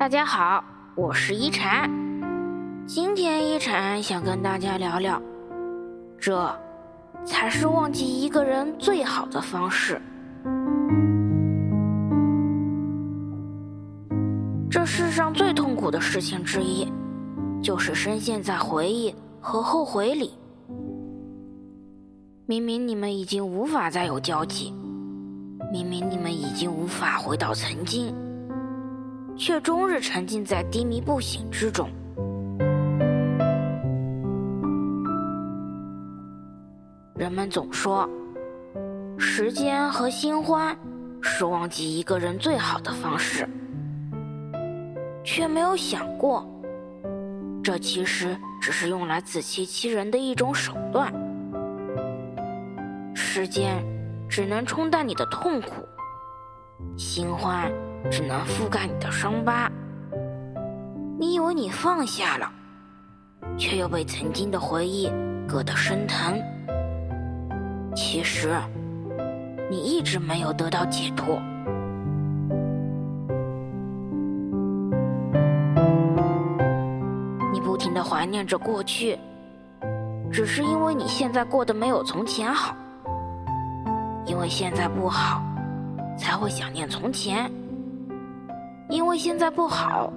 大家好，我是一禅。今天一禅想跟大家聊聊，这才是忘记一个人最好的方式。这世上最痛苦的事情之一，就是深陷在回忆和后悔里。明明你们已经无法再有交集，明明你们已经无法回到曾经。却终日沉浸在低迷不醒之中。人们总说，时间和新欢是忘记一个人最好的方式，却没有想过，这其实只是用来自欺欺人的一种手段。时间只能冲淡你的痛苦，新欢。只能覆盖你的伤疤。你以为你放下了，却又被曾经的回忆割得生疼。其实，你一直没有得到解脱。你不停的怀念着过去，只是因为你现在过得没有从前好。因为现在不好，才会想念从前。因为现在不好，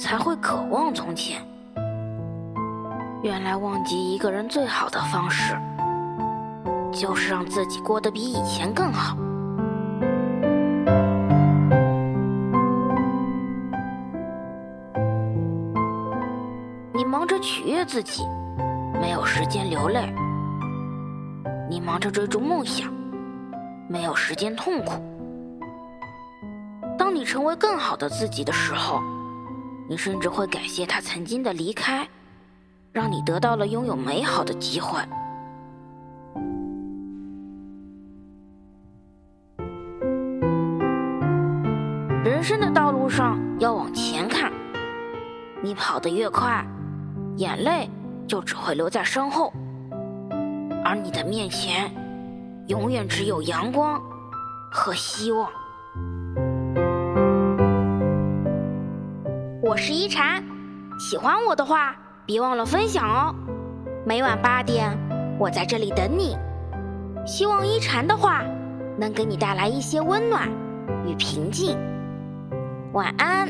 才会渴望从前。原来忘记一个人最好的方式，就是让自己过得比以前更好。你忙着取悦自己，没有时间流泪；你忙着追逐梦想，没有时间痛苦。成为更好的自己的时候，你甚至会感谢他曾经的离开，让你得到了拥有美好的机会。人生的道路上要往前看，你跑得越快，眼泪就只会留在身后，而你的面前永远只有阳光和希望。我是一禅，喜欢我的话，别忘了分享哦。每晚八点，我在这里等你。希望一禅的话能给你带来一些温暖与平静。晚安。